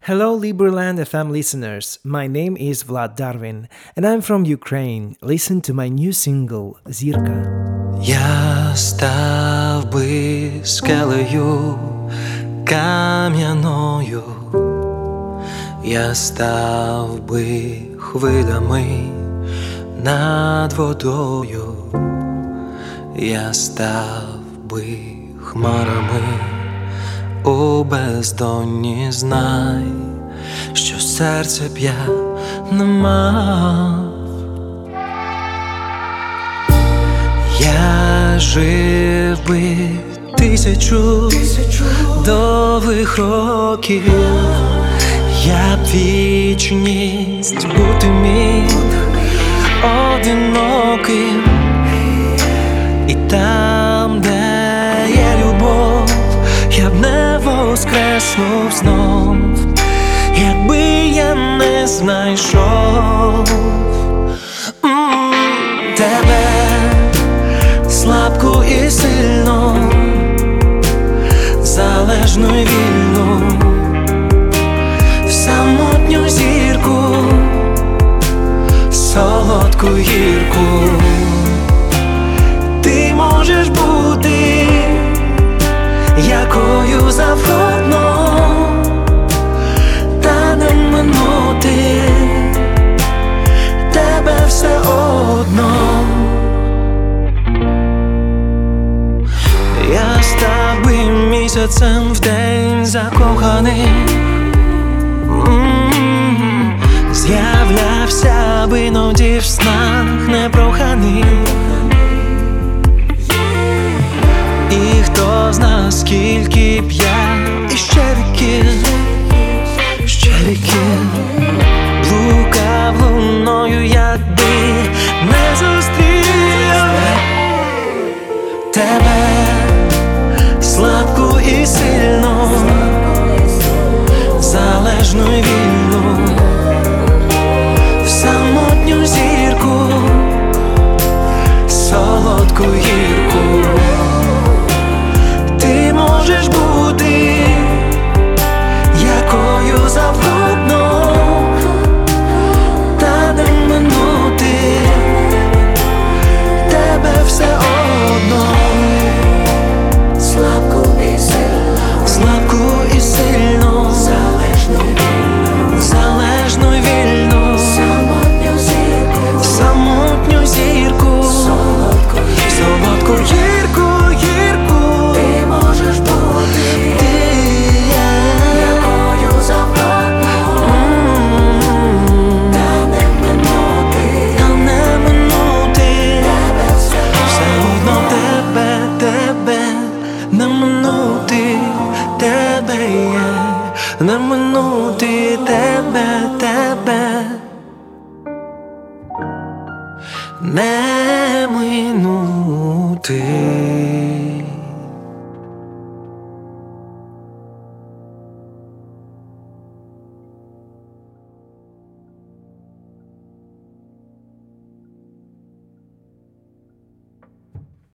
Hello, Liberland FM listeners. My name is Vlad Darwin, and I'm from Ukraine. Listen to my new single, Zirka. Я став би скелею кам'яною, я став би хвилями над водою, я став би хмарами У бездонні знай, що серце б я. Я жив би тисячу довгих років, я б вічність бути міг одиноким, і там, воскреснув знов, якби я не знайшов. Тебе слабку і сильну, залежну і місяцем в день закоханий, з'являвся би іноді в снах непроханий. Слабку залежно вільно. Не минути тебе, тебе. Не минути.